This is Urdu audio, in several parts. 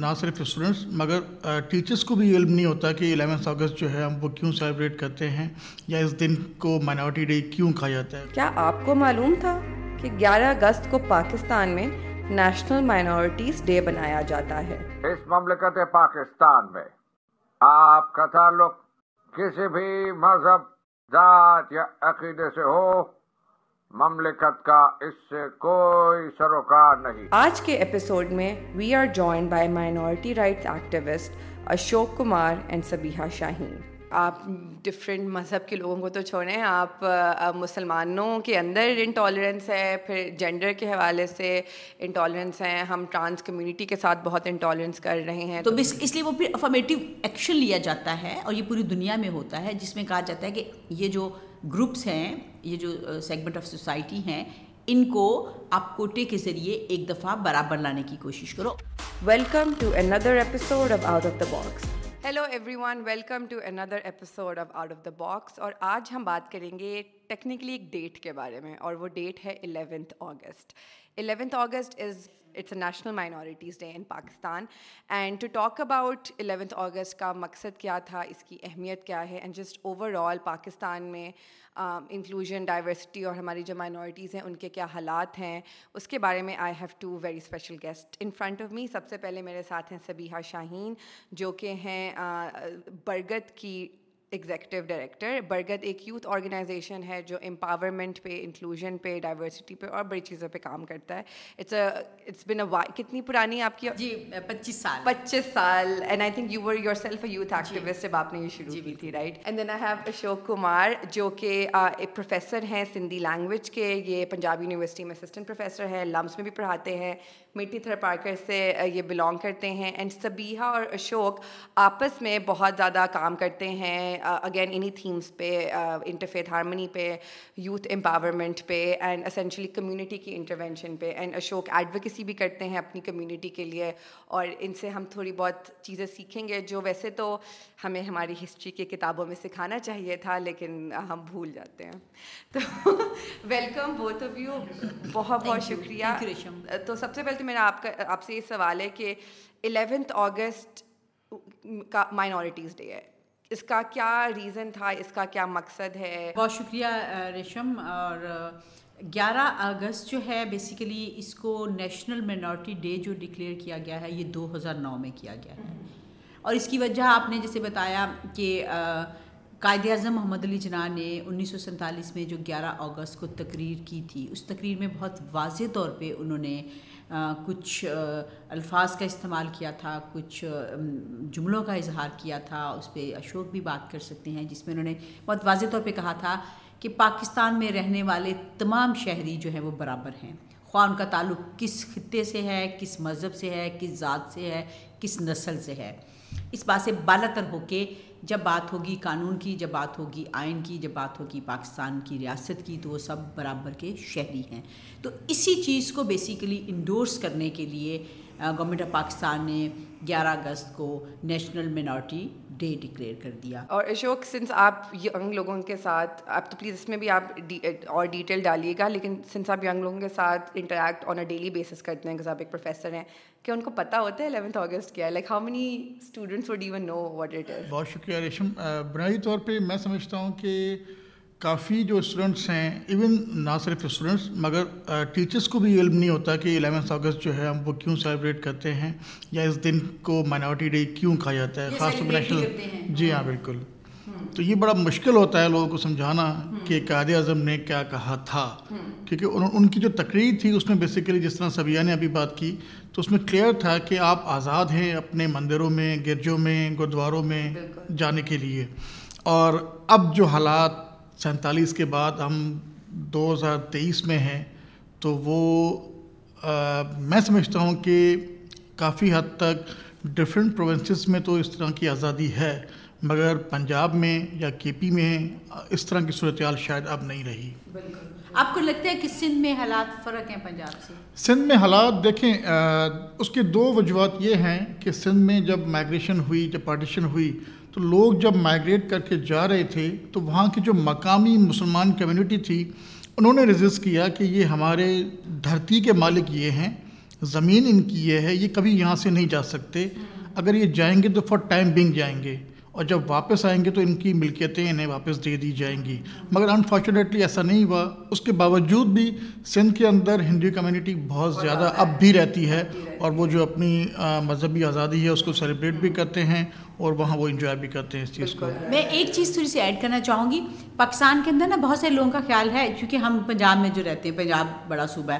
نہ صرف اسٹوڈنٹس مگر ٹیچرس کو بھی علم نہیں ہوتا کہ الیونتھ اگست جو ہے ہم وہ کیوں سیلیبریٹ کرتے ہیں یا اس دن کو مائنورٹی ڈے کیوں کہا جاتا ہے؟ کیا آپ کو معلوم تھا کہ گیارہ اگست کو پاکستان میں نیشنل مائنورٹیز ڈے بنایا جاتا ہے؟ اس مملکت پاکستان میں آپ کا تعلق کسی بھی مذہب ذات یا عقیدے سے ہو مملکت کا اس سے کوئی سروکار نہیں۔ آج کے ایپیسوڈ میں we are joined by minority rights activist Ashok Kumar and Sabiha Shaheen آپ ڈفرینٹ مذہب کے لوگوں کو تو چھوڑیں۔ آپ مسلمانوں کے اندر انٹالرنس ہے پھر جینڈر کے حوالے سے انٹالرنس ہیں ہم ٹرانس کمیونٹی کے ساتھ بہت انٹالرنس کر رہے ہیں۔ تو اس لیے وہ پھر افرمیٹیو ایکشن لیا جاتا ہے اور یہ پوری دنیا میں ہوتا ہے جس میں کہا جاتا ہے کہ یہ جو گروپس ہیں یہ جو سیگمنٹ آف سوسائٹی ہیں ان کو آپ کوٹے کے ذریعے ایک دفعہ برابر لانے کی کوشش کرو۔ Welcome to another episode of out of the box hello everyone welcome to another episode of out of the box اور آج ہم بات کریں گے ٹیکنیکلی ایک ڈیٹ کے بارے میں، اور وہ ڈیٹ ہے eleventh August eleventh August is it's a national minorities day in Pakistan and to talk about eleventh August کا مقصد کیا تھا، اس کی اہمیت کیا ہے and just over all Pakistan میں um, انکلوژن ڈائیورسٹی اور ہماری جو مائنورٹیز ہیں، ان کے کیا حالات ہیں؟ اس کے بارے میں I have two very special guest in front of me سب سے پہلے میرے ساتھ ہیں سبیحہ شاہین، جو کہ ہیں برگد کی ایگزیکٹو ڈائریکٹر برگد ایک یوتھ آرگنائزیشن ہے جو امپاورمنٹ پہ انکلوژن پہ ڈائیورسٹی پہ اور بڑی چیزوں پہ کام کرتا ہے اٹس اٹس بن اے کتنی پرانی آپ کی جی پچیس سال پچیس سال and I think you were yourself a youth activist جب آپ نے یہ شروع کی تھی right and then I have Ashok Kumar جو کہ ایک پروفیسر ہیں سندھی لینگویج کے یہ پنجاب یونیورسٹی میں اسسٹنٹ پروفیسر ہیں لمس میں بھی پڑھاتے ہیں میٹھی تھر پارکر سے یہ بلانگ کرتے ہیں. اینڈ سبیحہ اور اشوک آپس میں بہت زیادہ کام کرتے ہیں. اگین انہیں تھیمس پہ انٹرفیتھ ہارمنی پہ یوتھ امپاورمنٹ پہ اینڈ اسینشلی کمیونٹی کی انٹروینشن پہ. اینڈ اشوک ایڈوکیسی بھی کرتے ہیں اپنی کمیونٹی کے لیے. اور ان سے ہم تھوڑی بہت چیزیں سیکھیں گے جو ویسے تو ہمیں ہماری ہسٹری کی کتابوں میں سکھانا چاہیے تھا لیکن ہم بھول جاتے ہیں. تو ویلکم بوتھ آف یو بہت بہت شکریہ. تو سب سے پہلے تو میرا آپ کا، آپ سے یہ سوال ہے کہ الیونتھ اگست کا مائنورٹیز ڈے ہے۔ اس کا کیا ریزن تھا؟ اس کا کیا مقصد ہے؟ بہت شکریہ ریشم۔ اور گیارہ اگست جو ہے بیسیکلی اس کو نیشنل مائنورٹی ڈے جو ڈکلیئر کیا گیا ہے، یہ دو ہزار نو میں کیا گیا ہے۔ اور اس کی وجہ آپ نے جیسے بتایا کہ قائد اعظم محمد علی جناح نے انیس سو سینتالیس میں جو گیارہ اگست کو تقریر کی تھی، اس تقریر میں بہت واضح طور پہ انہوں نے کچھ الفاظ کا استعمال کیا تھا، کچھ جملوں کا اظہار کیا تھا، اس پہ اشوک بھی بات کر سکتے ہیں، جس میں انہوں نے بہت واضح طور پہ کہا تھا کہ پاکستان میں رہنے والے تمام شہری جو ہیں وہ برابر ہیں۔ خواہ ان کا تعلق کس خطے سے ہے، کس مذہب سے ہے، کس ذات سے ہے کس نسل سے ہے۔ اس بات سے بالا تر ہو کے جب بات ہوگی قانون کی، جب بات ہوگی آئین کی، جب بات ہوگی پاکستان کی ریاست کی، تو وہ سب برابر کے شہری ہیں۔ تو اسی چیز کو بیسیکلی انڈورس کرنے کے لیے گورنمنٹ آف پاکستان نے گیارہ اگست کو نیشنل مینورٹی ڈے ڈکلیئر کر دیا۔ اور اشوک سنس آپ ینگ لوگوں کے ساتھ، آپ تو پلیز اس میں بھی آپ اور ڈیٹیل ڈالیے گا، لیکن سنس آپ ینگ لوگوں کے ساتھ interact on a daily basis کرتے ہیں آپ ایک پروفیسر ہیں کہ ان کو پتہ ہوتا ہے الیونتھ اگست کیا ہے. Like how many students would even know what it is بہت شکریہ ریشم. بنیادی طور پہ میں سمجھتا ہوں کہ کافی جو اسٹوڈنٹس ہیں ایون نہ صرف اسٹوڈنٹس مگر ٹیچرس کو بھی علم نہیں ہوتا کہ الیونتھ اگست جو ہے ہم وہ کیوں سیلیبریٹ کرتے ہیں یا اس دن کو مائنورٹی ڈے کیوں کہا جاتا ہے خاص طور پہ نیشنل جی ہاں بالکل. تو یہ بڑا مشکل ہوتا ہے لوگوں کو سمجھانا کہ قائد اعظم نے کیا کہا تھا۔ کیونکہ ان کی جو تقریر تھی اس میں بیسیکلی جس طرح سبیہ نے ابھی بات کی تو اس میں کلیئر تھا کہ آپ آزاد ہیں اپنے مندروں میں گرجوں میں گرودواروں میں جانے کے لیے۔ اور اب جو حالات سینتالیس کے بعد ہم دو ہزار تیئیس میں ہیں تو وہ میں سمجھتا ہوں کہ کافی حد تک ڈفرینٹ پروونسز میں تو اس طرح کی آزادی ہے۔ مگر پنجاب میں یا کے پی میں اس طرح کی صورتحال شاید اب نہیں رہی۔ آپ کو لگتا ہے کہ سندھ میں حالات فرق ہیں پنجاب سے؟ سندھ میں حالات دیکھیں اس کے دو وجوہات یہ ہیں کہ سندھ میں جب مائگریشن ہوئی جب پارٹیشن ہوئی تو لوگ جب مائگریٹ کر کے جا رہے تھے تو وہاں کی جو مقامی مسلمان کمیونٹی تھی انہوں نے رجسٹ کیا کہ یہ ہمارے دھرتی کے مالک یہ ہیں زمین ان کی یہ ہے یہ کبھی یہاں سے نہیں جا سکتے۔ اگر یہ جائیں گے تو فار ٹائم بنگ جائیں گے۔ اور جب واپس آئیں گے تو ان کی ملکیتیں انہیں واپس دے دی جائیں گی۔ مگر انفارچونیٹلی ایسا نہیں ہوا۔ اس کے باوجود بھی سندھ کے اندر ہندو کمیونٹی بہت زیادہ اب بھی رہتی ہے اور وہ جو اپنی مذہبی آزادی ہے، اس کو سیلیبریٹ بھی کرتے ہیں اور وہاں وہ انجوائے بھی کرتے ہیں اس چیز کو۔ میں ایک چیز تھوڑی سی ایڈ کرنا چاہوں گی۔ پاکستان کے اندر نا بہت سے لوگوں کا خیال ہے کیونکہ ہم پنجاب میں جو رہتے ہیں، پنجاب بڑا صوبہ ہے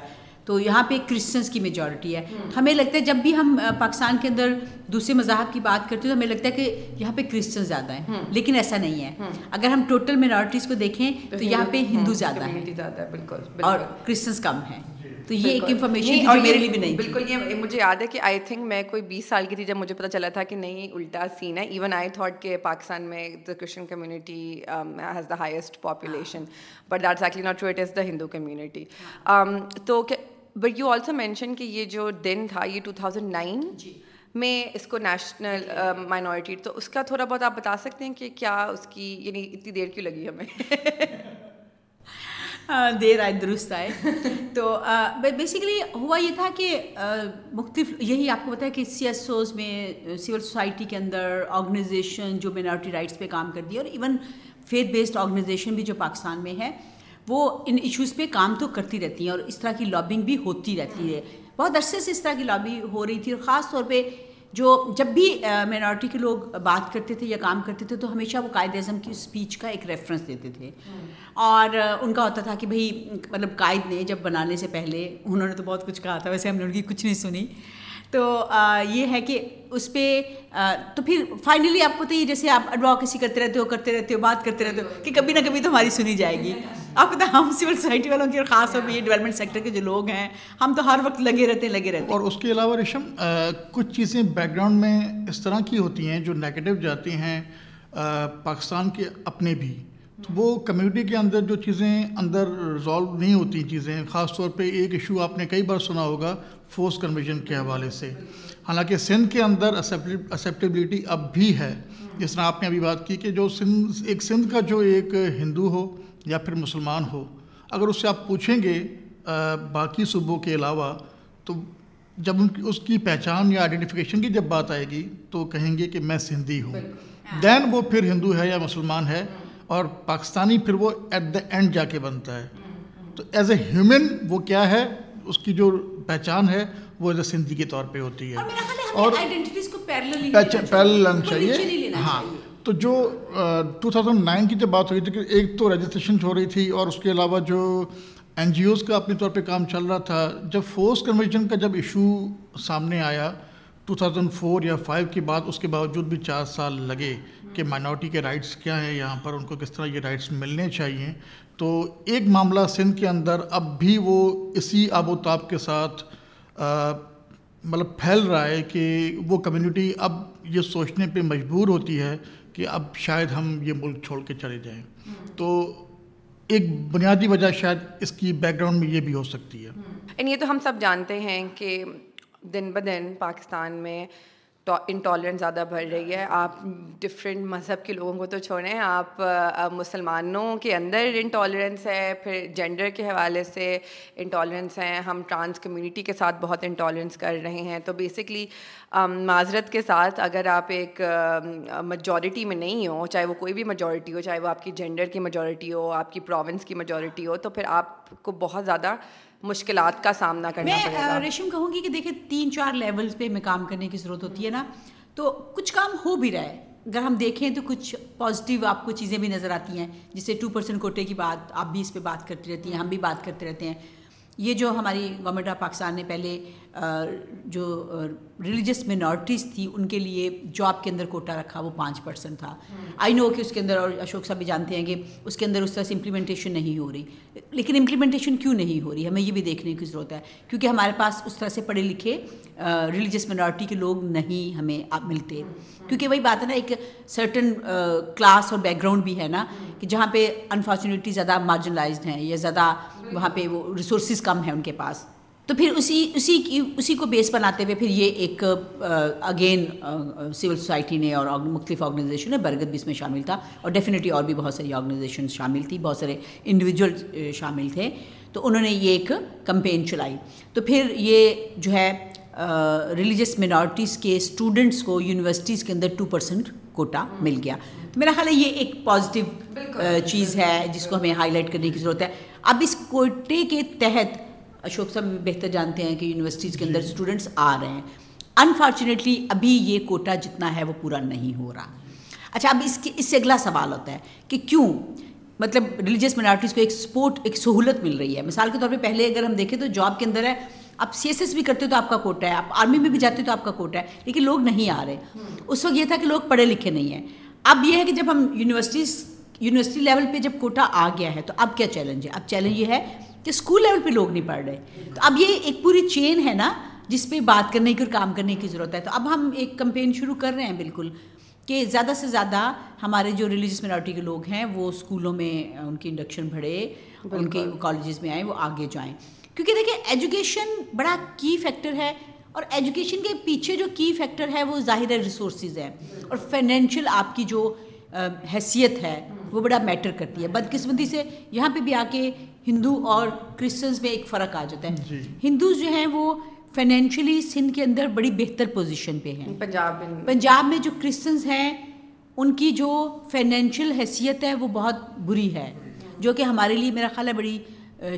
تو یہاں پہ کرسچنس کی میجورٹی ہے۔ ہمیں لگتا ہے جب بھی ہم پاکستان کے اندر دوسرے مذاہب کی بات کرتے ہیں تو ہمیں لگتا ہے کہ یہاں پہ کرسچن زیادہ ہیں۔ لیکن ایسا نہیں ہے۔ اگر ہم ٹوٹل مینورٹیز کو دیکھیں تو یہاں پہ ہندو زیادہ ہیں۔ بالکل اور کرسچنس کم ہیں۔ تو یہ ایک انفارمیشن اور میرے لیے بھی نہیں۔ بالکل یہ مجھے یاد ہے کہ آئی تھنک میں کوئی بیس سال کی تھی جب مجھے پتہ چلا تھا کہ نہیں الٹا سین ہے۔ ایون آئی تھاٹ کہ پاکستان میں the Christian community has the highest population but that's actually not true it is the Hindu community تو بٹ یو آلسو مینشن کہ یہ جو دن تھا یہ ٹو تھاؤزنڈ نائن میں اس کو نیشنل مائنورٹی تو اس کا تھوڑا بہت آپ بتا سکتے ہیں کہ کیا اس کی یعنی اتنی دیر کیوں لگی ہمیں؟ دیر آئے درست آئے۔ تو بیسیکلی ہوا یہ تھا کہ مختلف یہی آپ کو پتا ہے کہ سی ایس اوز میں سول سوسائٹی کے اندر آرگنائزیشن جو مینارٹی رائٹس پہ کام کرتی ہے اور ایون فیتھ بیسڈ آرگنائزیشن بھی جو پاکستان میں ہے۔ وہ ان ایشوز پہ کام تو کرتی رہتی ہیں اور اس طرح کی لابنگ بھی ہوتی رہتی ہے۔ بہت عرصے سے اس طرح کی لابی ہو رہی تھی اور خاص طور پہ جو جب بھی مینارٹی کے لوگ بات کرتے تھے یا کام کرتے تھے تو ہمیشہ وہ قائد اعظم کی اسپیچ کا ایک ریفرنس دیتے تھے۔ اور ان کا ہوتا تھا کہ بھائی مطلب قائد نے جب بنانے سے پہلے انہوں نے تو بہت کچھ کہا تھا، ویسے ہم نے ان کی کچھ نہیں سنی۔ تو یہ ہے کہ اس پہ تو پھر فائنلی آپ کو تو یہ جیسے آپ ایڈوکیسی کرتے رہتے ہو، کرتے رہتے ہو، بات کرتے رہتے ہو کہ کبھی نہ کبھی تو ہماری سنی جائے گی۔ آپ پتہ ہم سول سوسائٹی والوں کی اور خاص طور پہ یہ ڈیولپمنٹ سیکٹر کے جو لوگ ہیں، ہم تو ہر وقت لگے رہتے ہیں، لگے رہتے ہیں۔ اور اس کے علاوہ ریشم کچھ چیزیں بیک گراؤنڈ میں اس طرح کی ہوتی ہیں جو نیگیٹو جاتی ہیں پاکستان کے اپنے بھی۔ تو وہ کمیونٹی کے اندر جو چیزیں اندر ریزالو نہیں ہوتی چیزیں خاص طور پہ ایک ایشو آپ نے کئی بار سنا ہوگا فورس کنورژن کے حوالے سے۔ حالانکہ سندھ کے اندر اسیپٹیبلٹی اب بھی ہے۔ جس طرح آپ نے ابھی بات کی کہ جو سندھ ایک سندھ کا جو ایک ہندو ہو یا پھر مسلمان ہو اگر اس سے آپ پوچھیں گے باقی صوبوں کے علاوہ تو جب ان کی اس کی پہچان یا آئیڈینٹیفیکیشن کی جب بات آئے گی تو کہیں گے کہ میں سندھی ہوں۔ دین وہ پھر ہندو ہے یا مسلمان ہے۔ اور پاکستانی پھر وہ ایٹ دا اینڈ جا کے بنتا ہے۔ تو ایز اے ہیومن وہ کیا ہے؟ اس کی جو پہچان ہے وہ ایز اے سندھی کے طور پہ ہوتی ہے۔ اور پیرل چاہیے۔ ہاں۔ تو جو ٹو تھاؤزنڈ نائن کی جب بات ہوئی تھی کہ ایک تو رجسٹریشن ہو رہی تھی اور اس کے علاوہ جو این جی اوز کا اپنے طور پہ کام چل رہا تھا جب فورس کنورژن کا جب ایشو سامنے آیا ٹو تھاؤزنڈ فور یا فائیو کے بعد اس کے باوجود بھی چار سال لگے کہ مائنورٹی کے رائٹس کیا ہیں، یہاں پر ان کو کس طرح یہ رائٹس ملنے چاہیے۔ تو ایک معاملہ سندھ کے اندر اب بھی وہ اسی آب و تاب کے ساتھ مطلب پھیل رہا ہے کہ وہ کمیونٹی اب یہ سوچنے پہ مجبور ہوتی ہے کہ اب شاید ہم یہ ملک چھوڑ کے چلے جائیں۔ تو ایک بنیادی وجہ شاید اس کی بیک گراؤنڈ میں یہ بھی ہو سکتی ہے۔ یعنی یہ تو ہم سب جانتے ہیں کہ دن بدن پاکستان میں انٹالرنس زیادہ بڑھ رہی ہے۔ آپ ڈفرینٹ مذہب کے لوگوں کو تو چھوڑیں۔ آپ مسلمانوں کے اندر انٹالرنس ہے، پھر جینڈر کے حوالے سے انٹالرنس ہیں۔ ہم ٹرانس کمیونٹی کے ساتھ بہت انٹالرنس کر رہے ہیں۔ تو بیسکلی معذرت کے ساتھ اگر آپ ایک میجورٹی میں نہیں ہو، چاہے وہ کوئی بھی میجورٹی ہو، چاہے وہ آپ کی جینڈر کی میجورٹی ہو، آپ کی پروونس کی میجورٹی ہو، تو پھر آپ کو بہت زیادہ مشکلات کا سامنا کرنا پڑے گا۔ میں ریشم کہوں گی کہ دیکھیں تین چار لیولز پہ میں کام کرنے کی ضرورت ہوتی ہے نا۔ تو کچھ کام ہو بھی رہا ہے۔ اگر ہم دیکھیں تو کچھ پازیٹیو آپ کو چیزیں بھی نظر آتی ہیں جسے ٹو پرسینٹ کوٹے کی بات آپ بھی اس پہ بات کرتی رہتی ہیں ہم بھی بات کرتے رہتے ہیں۔ یہ جو ہماری گورنمنٹ آف پاکستان نے پہلے جو ریلیجس مینارٹیز تھی ان کے لیے جاب کے اندر کوٹا رکھا وہ پانچ پرسنٹ تھا۔ آئی نو کہ اس کے اندر اور اشوک صاحب بھی جانتے ہیں کہ اس کے اندر اس طرح سے امپلیمنٹیشن نہیں ہو رہی۔ لیکن امپلیمنٹیشن کیوں نہیں ہو رہی؟ ہمیں یہ بھی دیکھنے کی ضرورت ہے۔ کیونکہ ہمارے پاس اس طرح سے پڑھے لکھے ریلیجس مینارٹی کے لوگ نہیں ہمیں ملتے۔ کیونکہ وہی بات ہے نا ایک سرٹن کلاس اور بیک گراؤنڈ بھی ہے نا کہ جہاں پہ انفارچونیٹلی زیادہ مارجنلائزڈ ہیں یا زیادہ وہاں پہ وہ ریسورسز کم ہیں ان کے پاس۔ تو پھر اسی اسی کی اسی کو بیس بناتے ہوئے پھر یہ ایک اگین سول سوسائٹی نے اور مختلف آرگنائزیشن نے برگت بھی اس میں شامل تھا اور ڈیفینیٹلی اور بھی بہت ساری آرگنائزیشن شامل تھی بہت سارے انڈیویجول شامل تھے۔ تو انہوں نے یہ ایک کمپین چلائی۔ تو پھر یہ جو ہے ریلیجس منارٹیز کے اسٹوڈنٹس کو یونیورسٹیز کے اندر ٹو پرسینٹ کوٹا مل گیا۔ تو میرا خیال ہے یہ ایک پازیٹیو چیز ہے جس کو ہمیں ہائی لائٹ کرنے کی ضرورت ہے۔ اب اس کوٹے کے تحت اشوک صاحب بہتر جانتے ہیں کہ یونیورسٹیز کے اندر اسٹوڈنٹس آ رہے ہیں۔ انفارچونیٹلی ابھی یہ کوٹا جتنا ہے وہ پورا نہیں ہو رہا۔ اچھا اب اس کے اس سے اگلا سوال ہوتا ہے کہ کیوں؟ مطلب ریلیجیس منارٹیز کو ایک سپورٹ ایک سہولت مل رہی ہے۔ مثال کے طور پہ پہلے اگر ہم دیکھیں تو جاب کے اندر ہے آپ سی ایس ایس بھی کرتے تو آپ کا کوٹا ہے آپ آرمی میں بھی جاتے تو آپ کا کوٹا ہے لیکن لوگ نہیں آ رہے۔ اس وقت یہ تھا کہ لوگ پڑھے لکھے نہیں ہیں۔ اب یہ ہے کہ جب ہم یونیورسٹیز یونیورسٹی لیول پہ جب کوٹا آ گیا ہے تو اب کیا چیلنج ہے؟ اب چیلنج یہ ہے کہ اسکول لیول پہ لوگ نہیں پڑھ رہے۔ تو اب یہ ایک پوری چین ہے نا جس پہ بات کرنے کی اور کام کرنے کی ضرورت ہے۔ تو اب ہم ایک کمپین شروع کر رہے ہیں بالکل کہ زیادہ سے زیادہ ہمارے جو ریلیجس منارٹی کے لوگ ہیں وہ اسکولوں میں ان کی انڈکشن بڑھے ان کے کالجز میں آئیں وہ آگے جائیں۔ کیونکہ دیکھیں ایجوکیشن بڑا کی فیکٹر ہے اور ایجوکیشن کے پیچھے جو کی فیکٹر ہے وہ ظاہر ریسورسز ہے اور فائنینشیل آپ کی جو حیثیت ہے وہ بڑا میٹر کرتی ہے۔ بدقسمتی سے یہاں پہ بھی آ کے ہندو اور کرسچنس میں ایک فرق آ جاتا ہے۔ جی۔ ہندوز جو ہیں وہ فائنینشلی سندھ کے اندر بڑی بہتر پوزیشن پہ ہیں۔ پنجاب پنجاب میں جو کرسچنس ہیں ان کی جو فائنینشیل حیثیت ہے وہ بہت بری ہے۔ جو کہ ہمارے لیے میرا خیال ہے بڑی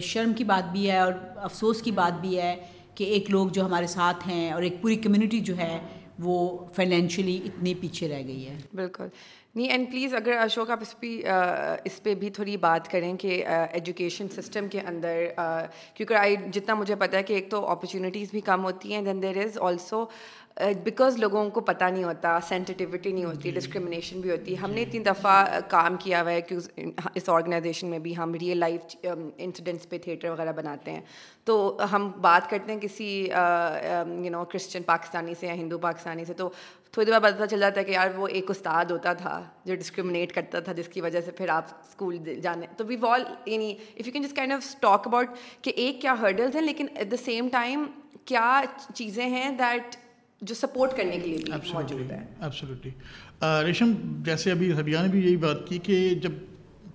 شرم کی بات بھی ہے اور افسوس کی بات بھی ہے کہ ایک لوگ جو ہمارے ساتھ ہیں اور ایک پوری کمیونٹی جو ہے وہ فائنینشلی اتنی پیچھے رہ گئی ہے۔ بالکل۔ نہیں اینڈ پلیز اگر اشوک آپ اس پہ اس پہ بھی تھوڑی بات کریں کہ ایجوکیشن سسٹم کے اندر کیونکہ آئی، جتنا مجھے پتہ ہے کہ ایک تو اپرچونیٹیز بھی کم ہوتی ہیں دین دیر از آلسو بیکاز لوگوں کو پتہ نہیں ہوتا سینسٹیوٹی نہیں ہوتی ڈسکرمنیشن بھی ہوتی ہم نے اتنی دفعہ کام کیا ہوا ہے کہ اس آرگنائزیشن میں بھی ہم ریئل لائف انسیڈنٹس پہ تھیٹر وغیرہ بناتے ہیں تو ہم بات کرتے ہیں کسی یو نو کرسچن پاکستانی سے یا ہندو پاکستانی سے تو تھوڑی دیر بعد پتہ چل جاتا ہے کہ یار وہ ایک استاد ہوتا تھا جو ڈسکرمنیٹ کرتا تھا جس کی وجہ سے پھر آپ اسکول جانے تو وی وال یعنی اف یو کین جس کائنڈ آف ٹاک اباؤٹ کہ ایک کیا ہرڈلز ہیں لیکن ایٹ دا سیم ٹائم کیا چیزیں ہیں دیٹ جو سپورٹ کرنے کے لیے بھی موجود ہے۔ ریشم جیسے ابھی حبیہ نے بھی یہی بات کی کہ جب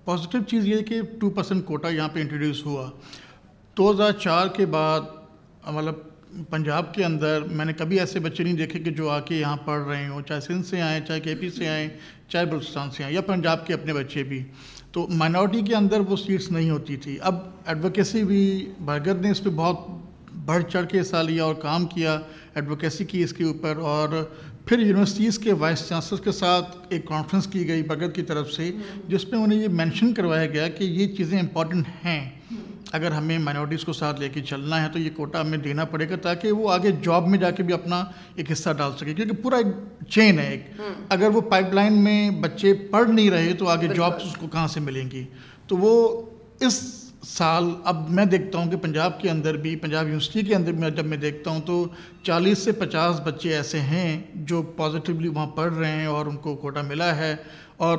پازیٹیو چیز یہ ہے کہ ٹو پرسینٹ کوٹا یہاں پہ انٹروڈیوس ہوا۔ دو ہزار چار کے بعد مطلب پنجاب کے اندر میں نے کبھی ایسے بچے نہیں دیکھے کہ جو آ کے یہاں پڑھ رہے ہوں چاہے سندھ سے آئیں چاہے کے پی سے آئیں چاہے بلوچستان سے آئیں یا پنجاب کے اپنے بچے بھی۔ تو مائنورٹی کے اندر وہ سیٹس نہیں ہوتی تھی۔ اب ایڈوکیسی بھی بھرگت نے اس پہ بہت بڑھ چڑھ کے حصہ لیا اور کام کیا۔ ایڈوکیسی کی اس کے اوپر اور پھر یونیورسٹیز کے وائس چانسلر کے ساتھ ایک کانفرنس کی گئی بغت کی طرف سے جس میں انہیں یہ مینشن کروایا گیا کہ یہ چیزیں امپورٹنٹ ہیں۔ اگر ہمیں مائنورٹیز کو ساتھ لے کے چلنا ہے تو یہ کوٹا ہمیں دینا پڑے گا تاکہ وہ آگے جاب میں جا کے بھی اپنا ایک حصہ ڈال سکے۔ کیونکہ پورا ایک چین ہے ایک۔ اگر وہ پائپ لائن میں بچے پڑھ نہیں رہے تو آگے جابس اس کو کہاں سے ملیں گی؟ تو وہ اس سال اب میں دیکھتا ہوں کہ پنجاب کے اندر بھی، پنجاب یونیورسٹی کے اندر میں جب میں دیکھتا ہوں تو چالیس سے پچاس بچے ایسے ہیں جو پازیٹیولی وہاں پڑھ رہے ہیں اور ان کو کوٹا ملا ہے اور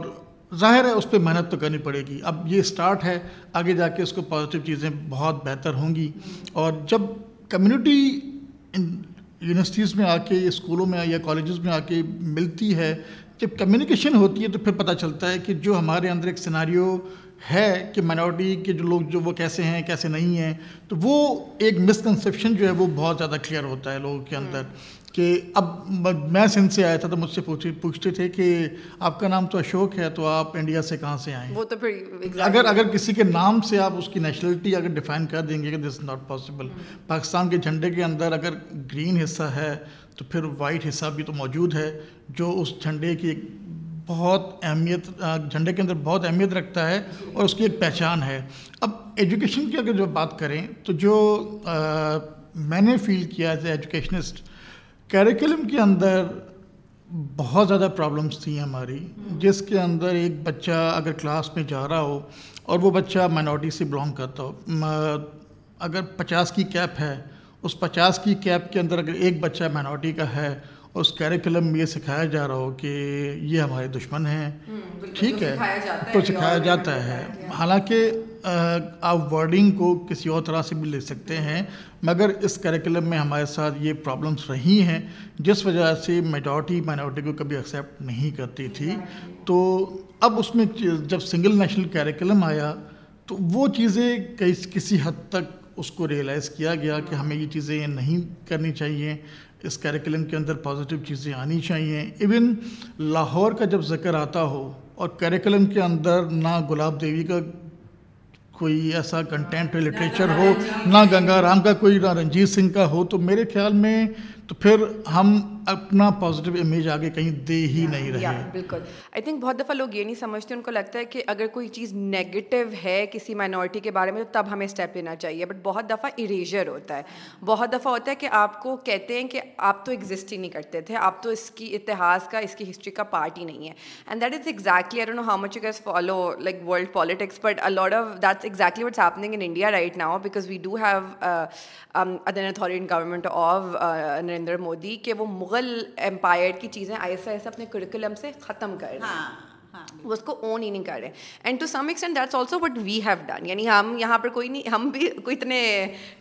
ظاہر ہے اس پہ محنت تو کرنی پڑے گی۔ اب یہ اسٹارٹ ہے، آگے جا کے اس کو پازیٹیو چیزیں بہت بہتر ہوں گی۔ اور جب کمیونٹی یونیورسٹیز میں آ کے اسکولوں میں یا کالجز میں آ کے ملتی ہے، جب کمیونیکیشن ہوتی ہے تو پھر پتہ چلتا ہے کہ جو ہمارے اندر ایک سناریو ہے کہ مائنورٹی کے جو لوگ جو وہ کیسے ہیں کیسے نہیں ہیں تو وہ ایک مسکنسیپشن جو ہے وہ بہت زیادہ کلیئر ہوتا ہے لوگوں کے اندر کہ اب میں سندھ سے آیا تھا تو مجھ سے پوچھتے تھے کہ آپ کا نام تو اشوک ہے تو آپ انڈیا سے کہاں سے آئیں وہ تو پھر اگر اگر کسی کے نام سے آپ اس کی نیشنلٹی اگر ڈیفائن کر دیں گے کہ دس ناٹ پاسبل پاکستان کے جھنڈے کے اندر اگر گرین حصہ ہے تو پھر وائٹ حصہ بھی تو موجود ہے جو اس جھنڈے کی ایک بہت اہمیت جھنڈے کے اندر بہت اہمیت رکھتا ہے اور اس کی ایک پہچان ہے۔ اب ایجوکیشن کی اگر جو بات کریں تو جو میں نے فیل کیا ایز اے ایجوکیشنسٹ کیریکولم کے اندر بہت زیادہ پرابلمس تھیں ہماری، جس کے اندر ایک بچہ اگر کلاس میں جا رہا ہو اور وہ بچہ مائنورٹی سے بلانگ کرتا ہو اگر پچاس کی کیپ ہے، اس پچاس کی کیپ کے اندر اگر ایک بچہ مائنورٹی کا ہے اس کیریکولم میں یہ سکھایا جا رہا ہو کہ یہ ہمارے دشمن ہیں۔ ٹھیک ہے۔ تو سکھایا جاتا ہے۔ حالانکہ آپ ورڈنگ کو کسی اور طرح سے بھی لے سکتے ہیں مگر اس کیریکولم میں ہمارے ساتھ یہ پرابلمس رہی ہیں جس وجہ سے میجورٹی مائنورٹی کو کبھی ایکسیپٹ نہیں کرتی تھی۔ تو اب اس میں جب سنگل نیشنل کیریکولم آیا تو وہ چیزیں کسی حد تک اس کو ریئلائز کیا گیا کہ ہمیں یہ چیزیں نہیں کرنی چاہیے۔ اس کیریکلم کے اندر پازیٹیو چیزیں آنی چاہیے. ایون لاہور کا جب ذکر آتا ہو اور کیریکلم کے اندر نہ گلاب دیوی کا کوئی ایسا کنٹینٹ لٹریچر ہو نہ گنگا رام کا کوئی نہ رنجیت سنگھ کا ہو تو میرے خیال میں تو پھر ہم اپنا پازیٹیو امیج آگے کہیں دے ہی نہیں رہے۔ بالکل۔ آئی تھنک بہت دفعہ لوگ یہ نہیں سمجھتے ان کو لگتا ہے کہ اگر کوئی چیز نیگیٹو ہے کسی مائنورٹی کے بارے میں تو تب ہمیں اسٹیپ لینا چاہیے۔ بٹ بہت دفعہ اریجر ہوتا ہے۔ بہت دفعہ ہوتا ہے کہ آپ کو کہتے ہیں کہ آپ تو ایگزسٹ ہی نہیں کرتے تھے آپ تو اس کی اتہاس کا اس کی ہسٹری کا پارٹ ہی نہیں ہے۔ And that is exactly I know how much you guys follow like world politics but a lot of that's exactly what's happening in India right now because we do have authority government of Narendra Modi کہ وہ مغل امپائر کی چیزیں ایسا ایسا اپنے کریکولم سے ختم کر رہے ہیں ہاں، ہاں، وہ اس کو اون ہی نہیں کر رہے. And to some extent that's also what we have done یعنی ہم یہاں پر کوئی نہیں ہم بھی کوئی اتنے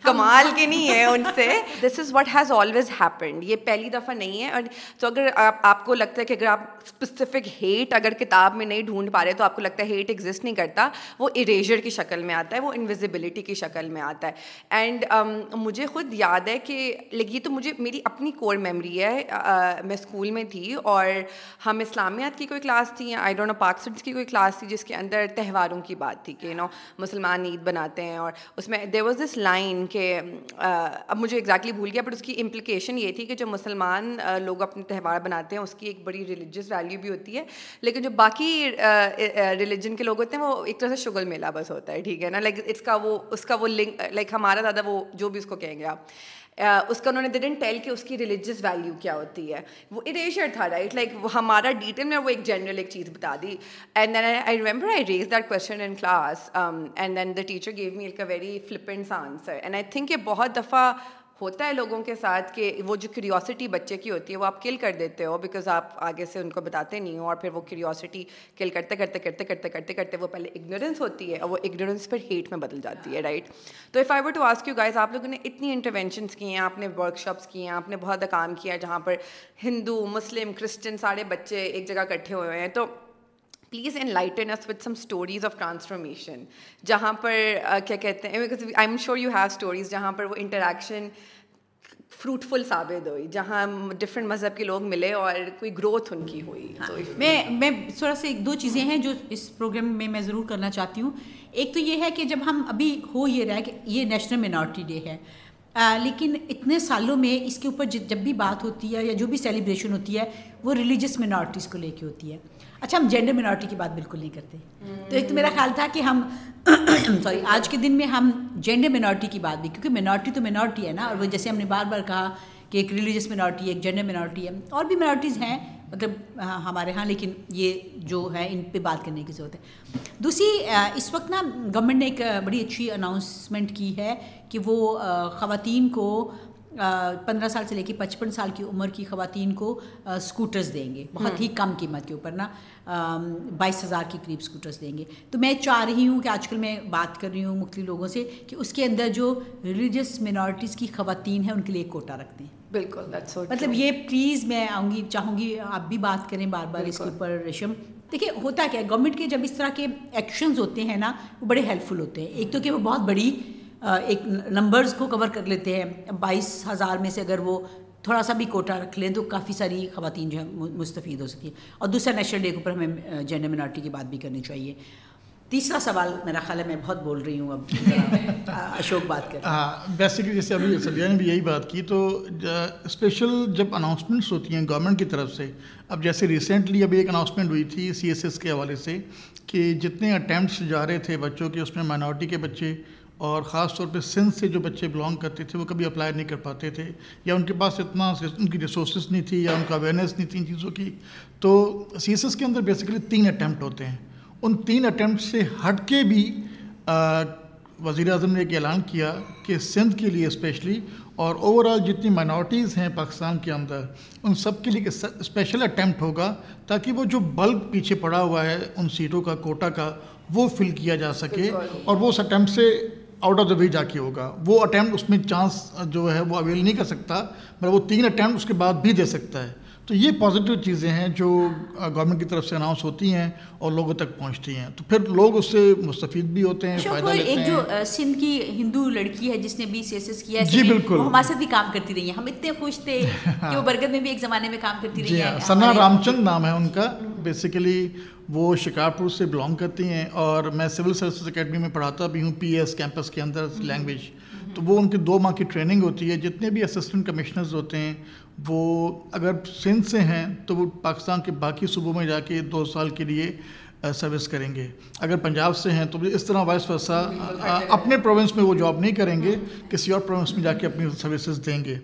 کمال کے نہیں ہیں ان سے. This is what has always happened یہ پہلی دفعہ نہیں ہے. اور تو اگر آپ آپ کو لگتا ہے کہ اگر آپ اسپیسیفک ہیٹ اگر کتاب میں نہیں ڈھونڈ پا رہے تو آپ کو لگتا ہے ہیٹ ایگزسٹ نہیں کرتا. وہ اریجر کی شکل میں آتا ہے. وہ انویزیبلٹی کی شکل میں آتا ہے. اینڈ مجھے خود یاد ہے کہ لگی تو مجھے میری اپنی کور میموری ہے. میں اسکول میں تھی اور ہم اسلامیات کی کوئی کلاس تھی. آئی ڈونٹ نو پاک اسٹوڈنٹس کی کوئی کلاس تھی جس کے اندر تہواروں کی بات تھی کہ یو نو مسلمان عید بناتے ہیں اور اس میں دیر واز دس لائن کہ اب مجھے ایگزیکٹلی بھول گیا بٹ اس کی امپلیکیشن یہ تھی کہ جو مسلمان لوگ اپنے تہوار بناتے ہیں، اس کی ایک بڑی ریلیجیس ویلیو بھی ہوتی ہے، لیکن جو باقی ریلیجن کے لوگ ہوتے ہیں، وہ ایک طرح سے شگل میلہ بس ہوتا ہے، ٹھیک ہے نا؟ لائک اس کا وہ، اس کا وہ لنک لائک ہمارا زیادہ وہ، جو بھی اس کو کہیں گے آپ۔ اس کا انہوں نے ڈن ٹیل کہ اس کی ریلیجیس ویلیو کیا ہوتی ہے۔ وہ اریشر تھا رائٹ لائک وہ ہمارا ڈیٹیل میں وہ ایک جنرل ایک چیز بتا دی۔ And then I remember I raise that question in class and then the teacher gave me a very flippant answer and I think یہ بہت دفعہ ہوتا ہے لوگوں کے ساتھ کہ وہ جو کریوسٹی بچے کی ہوتی ہے وہ آپ کل کر دیتے ہو بیکاز آپ آگے سے ان کو بتاتے نہیں ہو اور پھر وہ کریوسٹی کل کرتے کرتے کرتے کرتے کرتے کرتے وہ پہلے اگنورینس ہوتی ہے اور وہ اگنورینس پھر ہیٹ میں بدل جاتی ہے رائٹ تو if I were to ask you guys آپ لوگوں نے اتنی انٹروینشنس کی ہیں، آپ نے ورک شاپس کی ہیں، آپ نے بہت کام کیا جہاں پر ہندو، مسلم کرسچن سارے بچے ایک جگہ اکٹھے ہوئے ہیں تو please enlighten us with some stories of transformation جہاں پر کیا کہتے ہیں because I am sure you have stories جہاں پر وہ انٹریکشن فروٹفل ثابت ہوئی جہاں ڈفرینٹ مذہب کے لوگ ملے اور کوئی گروتھ ان کی ہوئی۔ ہاں، میں میں تھوڑا سا ایک دو چیزیں ہیں جو اس پروگرام میں میں ضرور کرنا چاہتی ہوں۔ ایک تو یہ ہے کہ جب ہم ابھی ہو یہ رہا ہے کہ یہ نیشنل مینارٹی ڈے ہے لیکن اتنے سالوں میں اس کے اوپر جب بھی بات ہوتی ہے یا جو بھی سیلیبریشن ہوتی ہے وہ ریلیجس مینارٹیز کو لے کے ہوتی ہے۔ اچھا ہم جینڈر مینارٹی کی بات بالکل نہیں کرتے۔ تو ایک تو میرا خیال تھا کہ ہم سوری آج کے دن میں ہم جینڈر مینارٹی کی بات بھی، کیونکہ مینارٹی تو مینارٹی ہے نا، اور وہ جیسے ہم نے بار بار کہا کہ ایک ریلیجس مینارٹی ہے ایک جینڈر مینارٹی ہے۔ اور بھی مینارٹیز ہیں مطلب ہاں، ہمارے ہاں لیکن یہ جو ہے، ان پہ بات کرنے کی ضرورت ہے۔ دوسری اس وقت نا گورنمنٹ نے ایک بڑی اچھی اناؤنسمنٹ کی ہے کہ وہ خواتین کو پندرہ سال سے لے کے پچپن سال کی عمر کی خواتین کو اسکوٹرز دیں گے۔ بہت ہی کم قیمت کے اوپر نا۔ بائیس ہزار کے قریب اسکوٹرز دیں گے۔ تو میں چاہ رہی ہوں کہ آج کل میں بات کر رہی ہوں مختلف لوگوں سے کہ اس کے اندر جو ریلیجس مینارٹیز کی خواتین ہیں ان کے لیے کوٹا رکھتے ہیں بالکل مطلب یہ پلیز میں آؤں گی چاہوں گی آپ بھی بات کریں بار بار اس کے اوپر ریشم دیکھیے ہوتا کیا ہے گورنمنٹ کے جب اس طرح کے ایکشنز ہوتے ہیں نا وہ بڑے ہیلپ فل ہوتے ہیں۔ ایک تو کہ وہ بہت بڑی ایک نمبرز کو کور کر لیتے ہیں۔ بائیس ہزار میں سے اگر وہ تھوڑا سا بھی کوٹا رکھ لیں تو کافی ساری خواتین جو ہے مستفید ہو سکتی ہیں۔ اور دوسرا نیشنل ڈے کے اوپر ہمیں جینڈر منارٹی کی بات بھی کرنی چاہیے۔ تیسرا سوال میرا خیال ہے میں بہت بول رہی ہوں اب۔ اشوک بات کر۔ ہاں بیسکلی جیسے ابھی سبیا نے بھی یہی بات کی تو اسپیشل جب اناؤنسمنٹس ہوتی ہیں گورنمنٹ کی طرف سے، اب جیسے ریسنٹلی ابھی ایک اناؤنسمنٹ ہوئی تھی سی ایس ایس کے حوالے سے کہ جتنے اٹیمپٹس جا رہے تھے بچوں کے، اس میں مائنورٹی کے بچے اور خاص طور پہ سندھ سے جو بچے بلانگ کرتے تھے وہ کبھی اپلائی نہیں کر پاتے تھے یا ان کے پاس اتنا ان کی ریسورسز نہیں تھی یا ان کا اویئرنیس نہیں تھی ان چیزوں کی۔ تو سی ایس ایس کے اندر بیسیکلی تین اٹیمپٹ ہوتے ہیں۔ ان تین اٹیمپٹ سے ہٹ کے بھی وزیر اعظم نے ایک اعلان کیا کہ سندھ کے لیے اسپیشلی اور اوور آل جتنی مائنورٹیز ہیں پاکستان کے اندر ان سب کے لیے اسپیشل اٹیمپٹ ہوگا تاکہ وہ جو بلک پیچھے پڑا ہوا ہے ان سیٹوں کا کوٹا کا وہ فل کیا جا سکے اور وہ اس اٹیمپٹ سے آؤٹ آف دا وے جا کے ہوگا۔ وہ اٹیمپٹ اس میں چانس جو ہے وہ اویل نہیں کر سکتا مگر وہ تین اٹیمپٹ اس کے بعد بھی دے سکتا ہے۔ تو یہ پازیٹیو چیزیں ہیں جو گورنمنٹ کی طرف سے اناؤنس ہوتی ہیں اور لوگوں تک پہنچتی ہیں۔ تو پھر لوگ اس سے مستفید بھی ہوتے ہیں فائدہ لیتے ایک جو سندھ کی ہندو لڑکی ہے جس نے بی سی ایس ایس کیا جی بالکل۔ ہمارے ساتھ بھی کام کرتی رہی ہیں۔ ہم اتنے خوش تھے کہ وہ برگد میں بھی ایک زمانے میں کام کرتی رہی جی ہیں۔ ہاں سنا رام چند نام ہے ان کا۔ بیسیکلی وہ شکارپور سے بلانگ کرتی ہیں اور میں سول سروسز اکیڈمی میں پڑھاتا بھی ہوں پی ایس کیمپس کے اندر لینگویج تو وہ ان کی دو ماہ کی ٹریننگ ہوتی ہے جتنے بھی اسسٹنٹ کمشنرز ہوتے ہیں وہ اگر سندھ سے ہیں تو وہ پاکستان کے باقی صوبوں میں جا کے دو سال کے لیے سروس کریں گے۔ اگر پنجاب سے ہیں تو اس طرح وائس ورسا اپنے پروونس میں وہ جاب نہیں کریں گے کسی اور پروونس میں جا کے اپنی سروسز دیں گے۔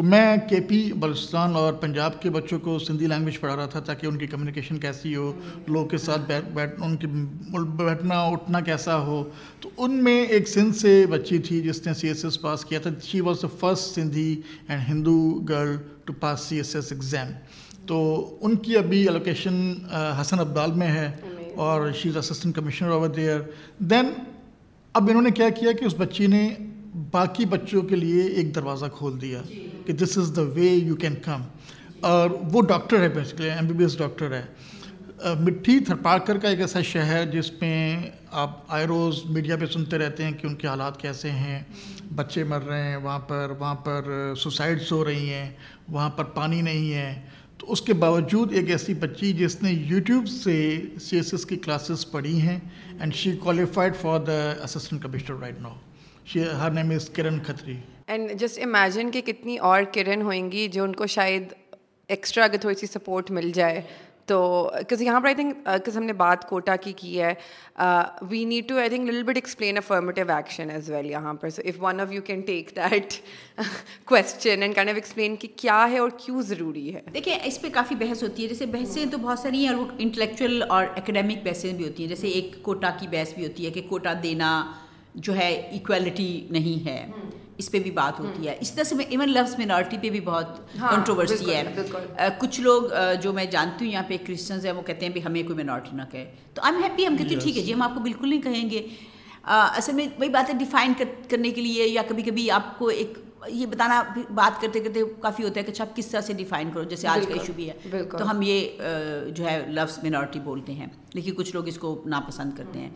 تو میں کے پی بلوچستان اور پنجاب کے بچوں کو سندھی لینگویج پڑھا رہا تھا تاکہ ان کی کمیونیکیشن کیسی ہو لوگ کے ساتھ بیٹھ بیٹھ ان کی بیٹھنا، اٹھنا کیسا ہو۔ تو ان میں ایک سندھ سے بچی تھی جس نے سی ایس ایس پاس کیا تھا۔ She was the first Sindhi and Hindu girl to pass C S S exam تو ان کی ابھی الوکیشن حسن عبدال میں ہے اور she is assistant commissioner over there then اب انہوں نے کیا کیا کہ اس بچی نے باقی بچوں کے لیے ایک دروازہ کھول دیا۔ جی۔ کہ this is the way you can come اور وہ ڈاکٹر ہے basically M B B S doctor ہے. مٹھی تھرپارکر کا ایک ایسا شہر جس میں آپ آئے روز میڈیا پہ سنتے رہتے ہیں کہ ان کے حالات کیسے ہیں، بچے مر رہے ہیں، وہاں پر وہاں پر سوسائڈس ہو رہی ہیں، وہاں پر پانی نہیں ہے۔ تو اس کے باوجود ایک ایسی بچی جس نے یوٹیوب سے سی ایس ایس کی کلاسز پڑھی ہیں and she qualified for the assistant commissioner right now she her name is Kiran Khatri and just imagine کہ کتنی اور کرن ہوئیں گی جو ان کو شاید ایکسٹرا اگر تھوڑی سی سپورٹ مل جائے۔ تو یہاں پر آئی تھنک ہم نے بات کوٹا کی کی ہے۔ We need to I think Lal bit explain affirmative action as well یہاں پر۔ So if one of you can take that question and kind of explain کہ کیا ہے اور کیوں ضروری ہے۔ دیکھیں اس پہ کافی بحث ہوتی ہے۔ جیسے بحثیں تو بہت ساری ہیں اور وہ انٹلیکچوئل اور اکیڈیمک بحثیں بھی ہوتی ہیں۔ جیسے ایک کوٹا کی بحث بھی ہوتی ہے کہ کوٹا دینا جو ہے ایکویلٹی نہیں ہے۔ اس پہ بھی بات ہوتی ہے۔ اس طرح سے ایون لفظ مینارٹی پہ بھی بہت کنٹروورسی ہے۔ کچھ لوگ جو میں جانتی ہوں یہاں پہ کرسچنز ہیں وہ کہتے ہیں بھی ہمیں کوئی مینارٹی نہ کہے۔ تو آئی ایم ہیپی ہم کہتے ہیں ٹھیک ہے جی ہم آپ کو بالکل نہیں کہیں گے۔ اصل میں وہی بات ہے ڈیفائن کرنے کے لیے یا کبھی کبھی آپ کو ایک یہ بتانا بات کرتے کرتے کافی ہوتا ہے کہ اچھا آپ کس طرح سے ڈیفائن کرو جیسے آج کا ایشو بھی ہے۔ تو ہم یہ جو ہے لفظ مینارٹی بولتے ہیں۔ لیکن کچھ لوگ اس کو ناپسند کرتے ہیں۔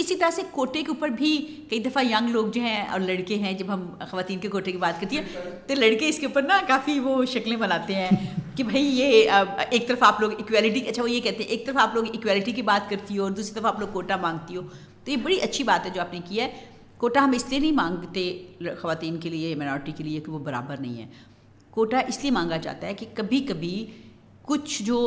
اسی طرح سے کوٹے کے اوپر بھی کئی دفعہ ینگ لوگ جو ہیں اور لڑکے ہیں، جب ہم خواتین کے کوٹے کی بات کرتی ہیں، تو لڑکے اس کے اوپر نا کافی وہ شکلیں بناتے ہیں کہ بھائی یہ ایک طرف آپ لوگ اکویلٹی اچھا وہ یہ کہتے ہیں، ایک طرف آپ لوگ اکویلٹی کی بات کرتی ہو اور دوسری طرف آپ لوگ کوٹا مانگتی ہو، تو یہ بڑی اچھی بات ہے جو آپ نے کی ہے۔ کوٹا ہم اس لیے نہیں مانگتے خواتین کے لیے مینارٹی کے لیے کہ وہ برابر نہیں ہے۔ کوٹا اس لیے مانگا جاتا ہے کہ کبھی کبھی کچھ جو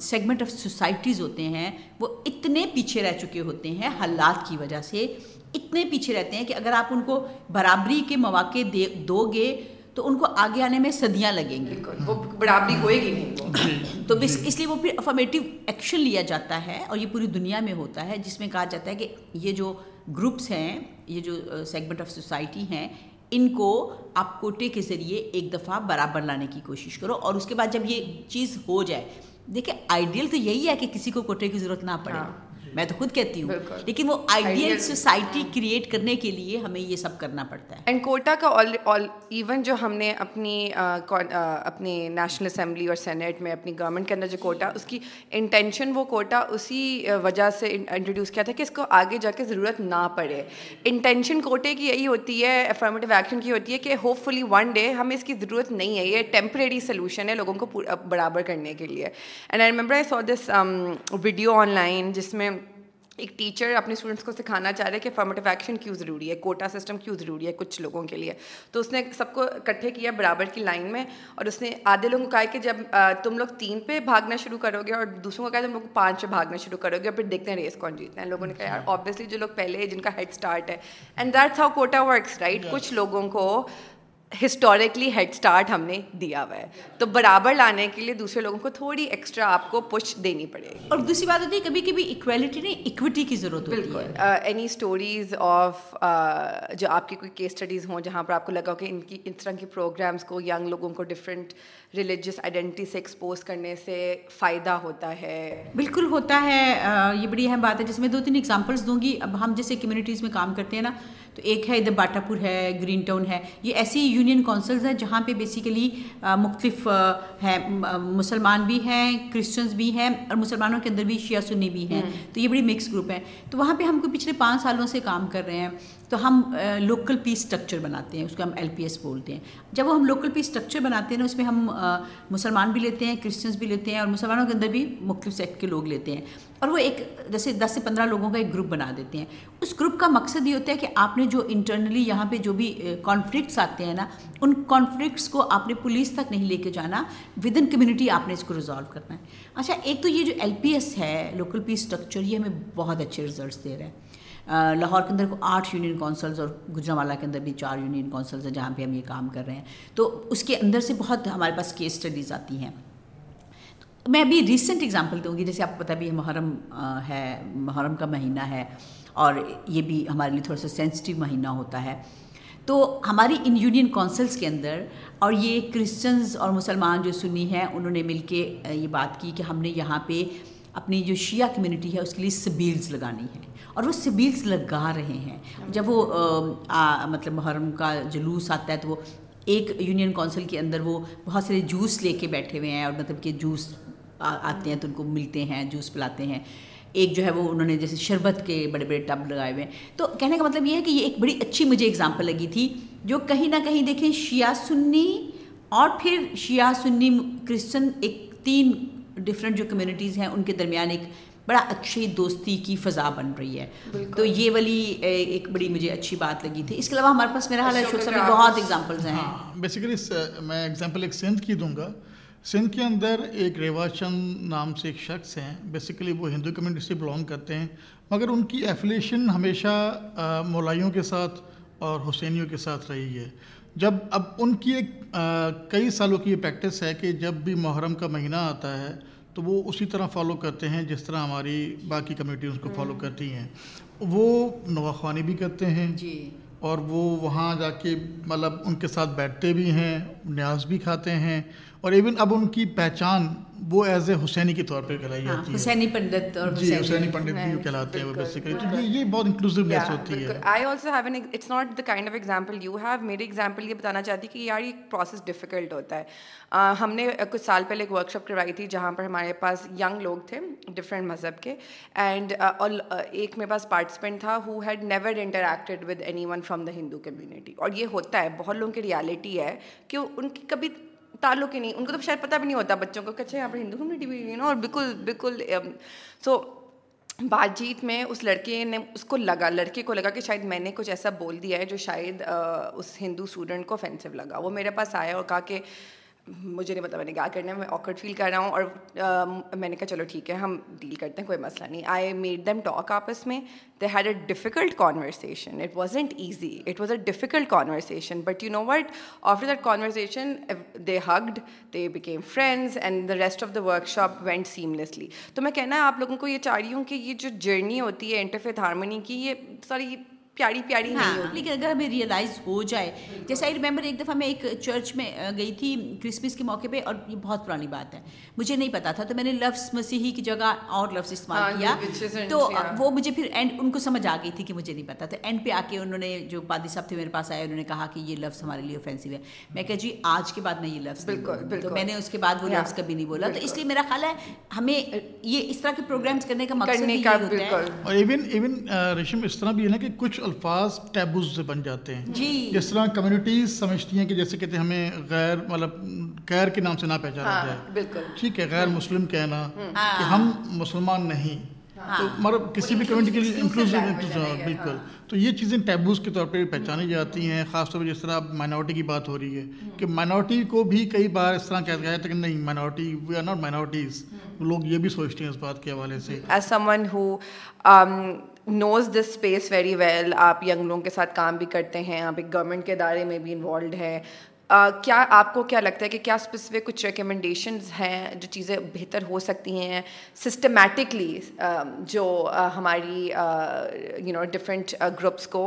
سیگمنٹ آف سوسائٹیز ہوتے ہیں وہ اتنے پیچھے رہ چکے ہوتے ہیں حالات کی وجہ سے۔ اتنے پیچھے رہتے ہیں کہ اگر آپ ان کو برابری کے مواقع دے دو گے تو ان کو آگے آنے میں صدیاں لگیں گی۔ وہ برابری ہوئے گی نہیں۔ تو اس لیے وہ پھر افرمیٹیو ایکشن لیا جاتا ہے اور یہ پوری دنیا میں ہوتا ہے جس میں کہا جاتا ہے کہ یہ جو گروپس ہیں یہ جو سیگمنٹ آف سوسائٹی ہیں ان کو آپ کوٹے کے ذریعے ایک دفعہ برابر لانے کی کوشش کرو اور اس کے بعد جب یہ چیز ہو جائے، دیکھیں آئیڈیل تو یہی ہے کہ کسی کو کوٹے کی ضرورت نہ پڑے۔ ہاں۔ میں تو خود کہتی ہوں لیکن وہ آئیڈیل سوسائٹی کریٹ کرنے کے لیے ہمیں یہ سب کرنا پڑتا ہے۔ اینڈ کوٹا کا ایون جو ہم نے اپنی اپنی نیشنل اسمبلی اور سینیٹ میں اپنی گورنمنٹ کے اندر جو کوٹا اس کی انٹینشن وہ کوٹا اسی وجہ سے انٹروڈیوس کیا تھا کہ اس کو آگے جا کے ضرورت نہ پڑے۔ انٹینشن کوٹے کی یہی ہوتی ہے افرمیٹیو ایکشن کی ہوتی ہے کہ ہوپ فلی ون ڈے ہمیں اس کی ضرورت نہیں ہے یہ ٹیمپریری سولوشن ہے لوگوں کو برابر کرنے کے لیے۔ And I remember I saw this video online جس میں ایک ٹیچر اپنے اسٹوڈنٹس کو سکھانا چاہ رہے کہ فارمیٹیو ایکشن کیوں ضروری ہے؟ کوٹا سسٹم کیوں ضروری ہے کچھ لوگوں کے لیے؟ تو اس نے سب کو اکٹھے کیا برابر کی لائن میں اور اس نے آدھے لوگوں کو کہا کہ جب تم لوگ تین پہ بھاگنا شروع کرو گے اور دوسروں کو کہا تم لوگ پانچ پہ بھاگنا شروع کرو گے اور پھر دیکھتے ہیں ریس کون جیتتے ہیں لوگوں نے کہا یار آبویسلی جو لوگ پہلے جن کا ہیڈ اسٹارٹ ہے. And that's how quota works right کچھ لوگوں کو ہسٹوریکلی ہیڈ اسٹارٹ ہم نے دیا ہوا ہے۔ تو برابر لانے کے لیے دوسرے لوگوں کو تھوڑی ایکسٹرا آپ کو پش دینی پڑے گی۔ اور دوسری بات ہوتی ہے کبھی کبھی اکویلٹی نہیں اکویٹی کی ضرورت بالکل۔ اینی اسٹوریز آف جو آپ کی کوئی کیس اسٹڈیز ہوں جہاں پر آپ کو لگا ہو کہ ان کی اس طرح کے پروگرامس کو ینگ لوگوں کو ڈفرینٹ ریلیجس آئیڈینٹی سے ایکسپوز کرنے سے فائدہ ہوتا ہے۔ بالکل ہوتا ہے۔ یہ بڑی اہم بات ہے۔ جس میں دو تین اگزامپلس دوں گی۔ اب ہم جیسے کمیونٹیز میں کام کرتے ہیں نا تو ایک ہے ادھر باٹا پور ہے گرین ٹاؤن ہے۔ یہ ایسی یونین کونسلز ہیں جہاں پہ بیسیکلی مختلف ہیں مسلمان بھی ہیں کرسچنز بھی ہیں اور مسلمانوں کے اندر بھی شیعہ سنی بھی ہیں۔ تو یہ بڑی مکس گروپ ہیں۔ تو وہاں پہ ہم کو پچھلے پانچ سالوں سے کام کر رہے ہیں۔ تو ہم لوکل پیس اسٹرکچر بناتے ہیں، اس کو ہم ایل پی ایس بولتے ہیں۔ جب وہ ہم لوکل پیس اسٹرکچر بناتے ہیں نا، اس میں ہم مسلمان بھی لیتے ہیں کرسچنس بھی لیتے ہیں اور مسلمانوں کے اندر بھی مختلف سیکٹ کے لوگ لیتے ہیں۔ اور وہ ایک جیسے دس سے پندرہ لوگوں کا ایک گروپ بنا دیتے ہیں۔ اس گروپ کا مقصد یہ ہوتا ہے کہ آپ نے جو انٹرنلی یہاں پہ جو بھی کانفلکٹس آتے ہیں نا، ان کانفلکٹس کو آپ نے پولیس تک نہیں لے کے جانا ود ان کمیونٹی آپ نے اس کو ریزالو کرنا ہے۔ اچھا ایک تو یہ جو ایل پی ایس ہے لوکل پیس اسٹرکچر یہ ہمیں بہت اچھے ریزلٹس دے رہے ہیں لاہور کے اندر کو آٹھ یونین کونسلز اور گجرا والا کے اندر بھی چار یونین کونسلز ہیں جہاں پہ ہم یہ کام کر رہے ہیں۔ تو اس کے اندر سے بہت ہمارے پاس کیس اسٹڈیز آتی ہیں۔ میں ابھی ریسنٹ اگزامپل دوں گی، جیسے آپ کو پتہ بھی محرم ہے، محرم کا مہینہ ہے اور یہ بھی ہمارے لیے تھوڑا سا سینسٹیو مہینہ ہوتا ہے۔ تو ہماری ان یونین کونسلس کے اندر اور یہ کرسچنز اور مسلمان جو سنی ہیں، انہوں نے مل کے یہ بات کی کہ ہم نے یہاں پہ اپنی جو شیعہ کمیونٹی ہے، اس کے لیے سبیلز لگانی ہے اور وہ سبیلس لگا رہے ہیں۔ جب وہ مطلب محرم کا جلوس آتا ہے تو وہ ایک یونین کونسل کے اندر وہ بہت سارے جوس لے کے بیٹھے ہوئے ہیں اور مطلب کہ جوس آتے ہیں تو ان کو ملتے ہیں، جوس پلاتے ہیں۔ ایک جو ہے وہ انہوں نے جیسے شربت کے بڑے بڑے ٹب لگائے ہوئے ہیں۔ تو کہنے کا مطلب یہ ہے کہ یہ ایک بڑی اچھی مجھے اگزامپل لگی تھی جو کہیں نہ کہیں دیکھیں شیعہ سنی اور پھر شیعہ سنی کرسچن ایک تین ڈفرینٹ جو کمیونٹیز ہیں ان کے درمیان ایک بڑا اچھی دوستی کی فضا بن رہی ہے۔ تو یہ والی ایک بڑی مجھے اچھی بات لگی تھی۔ اس کے علاوہ ہمارے پاس میرا حال ہے صاحب بہت ایگزامپلز ہیں۔ بیسیکلی ہاں، میں ایگزامپل ایک سندھ کی دوں گا۔ سندھ کے اندر ایک ریوا چند نام سے ایک شخص ہیں۔ بیسیکلی وہ ہندو کمیونٹی سے بلانگ کرتے ہیں۔ مگر ان کی ایفلیشن ہمیشہ مولائیوں کے ساتھ اور حسینیوں کے ساتھ رہی ہے۔ جب اب ان کی ایک کئی سالوں کی یہ پریکٹس ہے کہ جب بھی محرم کا مہینہ آتا ہے تو وہ اسی طرح فالو کرتے ہیں جس طرح ہماری باقی کمیٹی اس کو فالو کرتی ہیں۔ وہ نواخوانی بھی کرتے ہیں جی۔ اور وہ وہاں جا کے مطلب ان کے ساتھ بیٹھتے بھی ہیں نیاز بھی کھاتے ہیں۔ اور ایون اب ان کی پہچان وہ ایز اے حسینی کے طور پہ کہلائی ہاں، جاتی ہے۔ حسینی پنڈت اور جی حسینی۔ پنڈت بھی کہلاتے ہیں وہ بیسیکلی تو یہ یہ بہت انکلوسیونیس ہوتی ہے۔ I also have an it's not the kind of example you have میری ایگزامپل یہ بتانا چاہتی کہ یار یہ پروسیس ڈیفیکلٹ ہوتا ہے۔ ہم نے کچھ سال پہلے ایک ورک شاپ کروائی تھی جہاں پر ہمارے پاس ینگ لوگ تھے ڈفرینٹ مذہب کے۔ اینڈ ایک میرے پاس پارٹیسپینٹ تھا who had never interacted with anyone from the Hindu community اور یہ ہوتا ہے بہت لوگوں کی ریالٹی ہے کہ ان کی کبھی تعلق ہی نہیں، ان کو تو شاید پتہ بھی نہیں ہوتا، بچوں کو کہ اچھا یہاں پر ہندو کمیونٹی بھی یو نو اور بالکل بالکل سو بات چیت میں اس لڑکے نے اس کو لگا، لڑکے کو لگا کہ شاید میں نے کچھ ایسا بول دیا ہے جو شاید اس ہندو اسٹوڈنٹ کو افینسو لگا۔ وہ میرے پاس آیا اور کہا کہ مجھے نہیں پتا، میں نے کیا کرنا ہے، میں آکرڈ فیل کر رہا ہوں اور میں نے کہا چلو ٹھیک ہے، ہم ڈیل کرتے ہیں، کوئی مسئلہ نہیں۔ آئی میڈ دیم ٹاک آپس میں۔ They had a difficult conversation it wasn't easy it was a difficult conversation but you know what after that conversation they hugged they became friends and the rest of the workshop went seamlessly تو میں کہنا ہے، آپ لوگوں کو یہ چاہ رہی ہوں کہ یہ جو جرنی ہوتی ہے انٹرفیت ہارمونی کی، یہ ساری پیاری پیاری ہاں۔ لیکن اگر ہمیں ریئلائز ہو جائے جیسے آئی ریمبر ایک دفعہ میں ایک چرچ میں گئی تھی کرسمس کے موقع پہ اور یہ بہت پرانی بات ہے۔ مجھے نہیں پتا تھا تو میں نے لفظ مسیحی کی جگہ اور لفظ استعمال ہاں، کیا۔ تو وہ مجھے پھر اینڈ ان کو سمجھ آ گئی تھی کہ مجھے نہیں پتا تھا۔ اینڈ پہ آ کے انہوں نے جو پادی صاحب تھے میرے پاس آئے انہوں نے کہا کہ یہ لفظ ہمارے لیے اوفینسو ہے۔ میں کہ جی آج کے بعد میں یہ لفظ بالکل تو میں نے اس کے بعد وہ لفظ کبھی نہیں بولا۔ تو اس لیے میرا خیال ہے ہمیں یہ اس طرح کے پروگرامس کرنے کا مقصد اور ایون ایون ریشم اس طرح بھی ہے نا کہ کچھ الفاظ ٹیبوز سے بن جاتے ہیں۔ جی۔ جس طرح کمیونٹیز سمجھتی ہیں کہ جیسے کہتے ہیں ہمیں غیر مطلب غیر کے نام سے نہ پہچانا ہاں، جائے۔ بالکل۔ ٹھیک ہے غیر مسلم کہنا کہ ہم مسلمان نہیں۔ ہاں۔ تو مطلب کسی بھی کمیونٹی کے لیے بالکل۔ تو یہ چیزیں ٹیبوز کے طور پہ پہچانی جاتی ہیں خاص طور پہ جس طرح مائنورٹی کی بات ہو رہی ہے کہ مائنورٹی کو بھی کئی بار اس طرح کہا گیا ہے کہ نہیں minority we are not minorities لوگ یہ بھی سوچتے ہیں اس بات کے حوالے سے۔ Knows this space very well آپ ینگ لوگوں کے ساتھ کام بھی کرتے ہیں، آپ ایک گورنمنٹ کے ادارے میں بھی انوالوڈ ہیں۔ کیا آپ کو کیا لگتا ہے کہ کیا اسپیسیفک کچھ ریکمنڈیشنز ہیں جو چیزیں بہتر ہو سکتی ہیں سسٹمیٹکلی جو ہماری یو نو ڈفرینٹ گروپس کو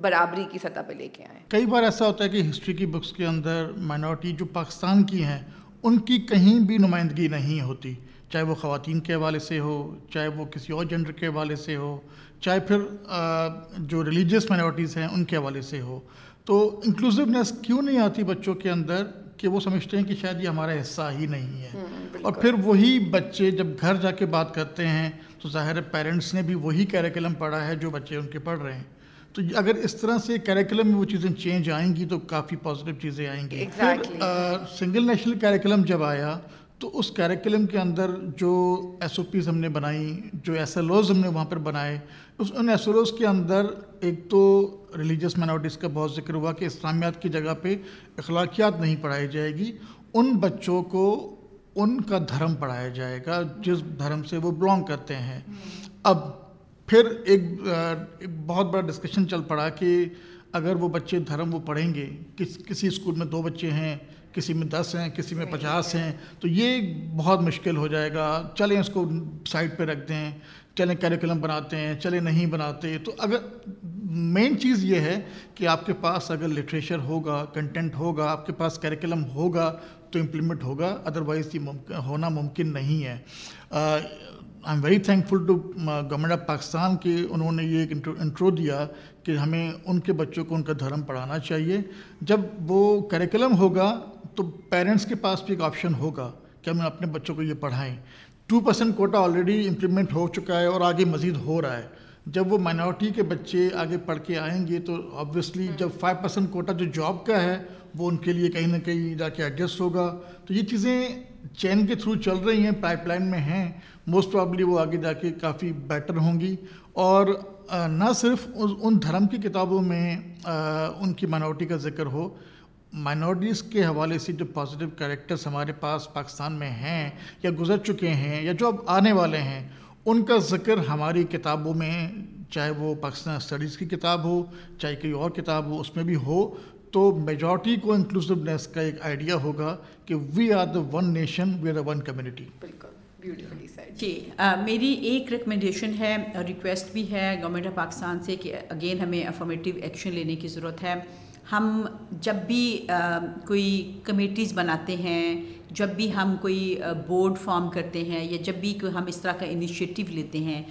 برابری کی سطح پہ لے کے آئیں کئی بار ایسا ہوتا ہے کہ ہسٹری کی بکس کے اندر مائنورٹی جو پاکستان کی ہیں، ان کی کہیں بھی نمائندگی نہیں ہوتی۔ چاہے وہ خواتین کے حوالے سے ہو چاہے وہ کسی اور جنڈر کے حوالے سے ہو چاہے پھر جو ریلیجیس مائنورٹیز ہیں ان کے حوالے سے ہو۔ تو انکلوسونیس کیوں نہیں آتی بچوں کے اندر کہ وہ سمجھتے ہیں کہ شاید یہ ہمارا حصہ ہی نہیں ہے؟ اور پھر وہی بچے جب گھر جا کے بات کرتے ہیں تو ظاہر پیرنٹس نے بھی وہی کیریکلم پڑھا ہے جو بچے ان کے پڑھ رہے ہیں۔ تو اگر اس طرح سے کیریکلم میں وہ چیزیں چینج آئیں گی تو کافی پازیٹیو چیزیں آئیں گی۔ سنگل نیشنل کیریکلم جب آیا تو اس کیریکلم کے اندر جو ایس او پیز ہم نے بنائی جو ایس ایل اوز ہم نے وہاں پر بنائے اس ان ایس ایل اوز کے اندر ایک تو ریلیجیس مائنورٹیز کا بہت ذکر ہوا کہ اسلامیات کی جگہ پہ اخلاقیات نہیں پڑھائی جائے گی ان بچوں کو ان کا دھرم پڑھایا جائے گا جس دھرم سے وہ بلانگ کرتے ہیں۔ اب پھر ایک بہت بڑا ڈسکشن چل پڑا کہ اگر وہ بچے دھرم وہ پڑھیں گے کس کسی اسکول میں دو بچے ہیں کسی میں دس ہیں کسی میں پچاس ہیں تو یہ بہت مشکل ہو جائے گا۔ چلیں اس کو سائڈ پہ رکھ دیں چلیں کیریکولم بناتے ہیں چلیں نہیں بناتے۔ تو اگر مین چیز یہ ہے کہ آپ کے پاس اگر لٹریچر ہوگا کنٹینٹ ہوگا آپ کے پاس کیریکولم ہوگا تو امپلیمنٹ ہوگا ادروائز یہ ہونا ممکن نہیں ہے۔ I am very thankful to government of Pakistan کہ انہوں نے یہ ایک انٹرو دیا کہ ہمیں ان کے بچوں کو ان کا دھرم پڑھانا چاہیے جب وہ کریکلم ہوگا تو پیرنٹس کے پاس بھی ایک آپشن ہوگا کہ ہم اپنے بچوں کو یہ پڑھائیں two percent quota already implement ہو چکا ہے اور آگے مزید ہو رہا ہے جب وہ مائنورٹی کے بچے آگے پڑھ کے آئیں گے تو آبویسلی جب فائیو پرسینٹ کوٹا جو جاب کا ہے وہ ان کے لیے کہیں نہ کہیں جا کے ایڈجسٹ ہوگا۔ تو یہ چیزیں چین کے تھرو چل رہی ہیں پائپ لائن میں ہیں۔ موسٹ پرابلی وہ آگے جا کے کافی بیٹر ہوں گی۔ اور نہ صرف ان دھرم کی کتابوں میں ان کی مائنورٹی کا ذکر ہو۔ مائنورٹیز کے حوالے سے جو پازیٹیو کریکٹرز ہمارے پاس پاکستان میں ہیں یا گزر چکے ہیں یا جو اب آنے والے ہیں، ان کا ذکر ہماری کتابوں میں، چاہے وہ پاکستان اسٹڈیز کی کتاب ہو، چاہے کوئی اور کتاب ہو، اس میں بھی ہو۔ تو میجورٹی کو انکلوسونیس کا ایک آئیڈیا ہوگا کہ we are the one nation we are the one community جی میری ایک ریکمنڈیشن ہے ریکویسٹ بھی ہے گورنمنٹ آف پاکستان سے کہ اگین ہمیں افارمیٹیو ایکشن لینے کی ضرورت ہے۔ ہم جب بھی کوئی کمیٹیز بناتے ہیں جب بھی ہم کوئی بورڈ فارم کرتے ہیں یا جب بھی ہم اس طرح کا انیشیٹو لیتے ہیں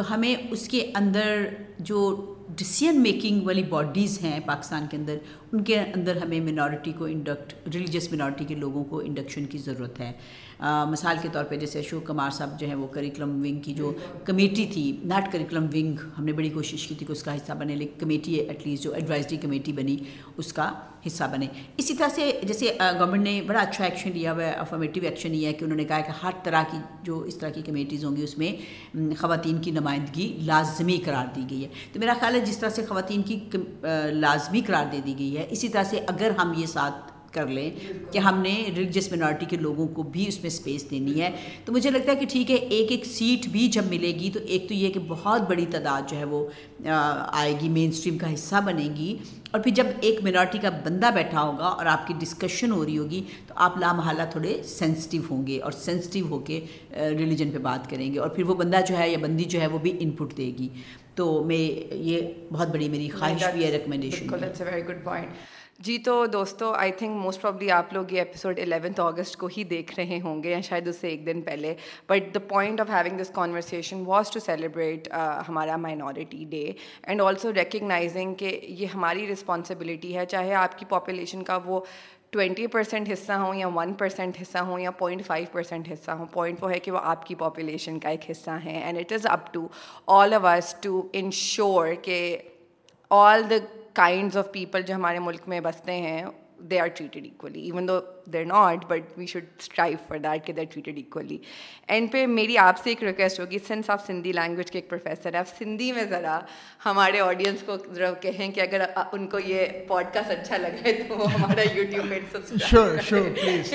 تو ہمیں اس کے اندر جو ڈسیزن میکنگ والی باڈیز ہیں پاکستان کے اندر، ان کے اندر ہمیں منورٹی کو انڈکٹ ریلیجس منورٹی کے لوگوں کو انڈکشن کی ضرورت ہے۔ مثال کے طور پہ جیسے اشوک کمار صاحب جو ہیں وہ کریکلم ونگ کی جو کمیٹی تھی ناٹ کریکلم ونگ ہم نے بڑی کوشش کی تھی کہ اس کا حصہ بنے، لیکن کمیٹی ایٹ لیسٹ جو ایڈوائزری کمیٹی بنی، اس کا حصہ بنے۔ اسی طرح سے جیسے گورنمنٹ نے بڑا اچھا ایکشن لیا ہوا ہے افرمیٹیو ایکشن یہ ہے کہ انہوں نے کہا کہ ہر طرح کی جو اس طرح کی کمیٹیز ہوں گی، اس میں خواتین کی نمائندگی لازمی قرار دی گئی ہے۔ تو میرا خیال ہے جس طرح سے خواتین کی لازمی قرار دے دی گئی ہے، اسی طرح سے اگر ہم یہ ساتھ کر لیں کہ ہم نے ریلیجس منارٹی کے لوگوں کو بھی اس میں سپیس دینی ہے۔ تو مجھے لگتا ہے کہ ٹھیک ہے، ایک ایک سیٹ بھی جب ملے گی تو ایک تو یہ کہ بہت بڑی تعداد جو ہے وہ آئے گی مین اسٹریم کا حصہ بنے گی۔ اور پھر جب ایک منارٹی کا بندہ بیٹھا ہوگا اور آپ کی ڈسکشن ہو رہی ہوگی تو آپ لامحالہ تھوڑے سینسٹیو ہوں گے اور سینسٹیو ہو کے ریلیجن پہ بات کریں گے۔ اور پھر وہ بندہ جو ہے یا بندی جو ہے وہ بھی ان پٹ دے گی۔ تو میں، یہ بہت بڑی میری خواہش بھی ہے ریکمنڈیشن جی تو دوستو آئی تھنک موسٹ پرابلی آپ لوگ یہ ایپیسوڈ الیونتھ اگست کو ہی دیکھ رہے ہوں گے یا شاید اس سے ایک دن پہلے۔ But the point of having this conversation was to celebrate ہمارا minority day and also recognizing کہ یہ ہماری رسپانسبلٹی ہے۔ چاہے آپ کی پاپولیشن کا وہ ٹوینٹی پرسینٹ حصہ ہوں یا ون پرسینٹ حصہ ہوں یا پوائنٹ فائیو پرسینٹ حصہ ہوں پوائنٹ وہ ہے کہ وہ آپ کی پاپولیشن کا ایک حصہ ہیں۔ And it is up to all us to ensure کہ all the kinds of people جو ہمارے ملک میں بستے ہیں they are treated equally even though they're not but we should strive for that کہ they are treated equally and پہ میری آپ سے ایک ریکویسٹ ہوگی سنس آپ سندھی لینگویج کے ایک پروفیسر ہیں آپ سندھی میں ذرا ہمارے آڈینس کو ذرا کہیں کہ اگر ان کو یہ پوڈ کاسٹ اچھا لگے تو ہمارا یوٹیوب پہ شیور شیور پلیز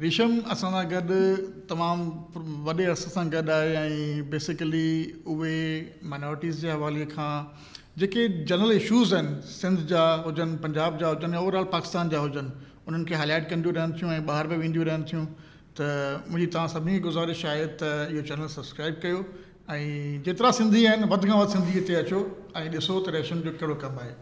ریشم اہ گرسان گڈ ہے اور بیسکلی اے مائنوریٹ کے حوالے کا جنرل اشوز ہیں سندھ جا ہوجن پنجاب جاجن اوور آل پاکستان جا ہوجن ان کے ہائی لائٹ کریں باہر بھی ودی رہیوں تھی تا سی گزارش ہے تو یہ چینل سبسکرائب کرو جترا سندھی اچھو تو ریشم جو کم ہے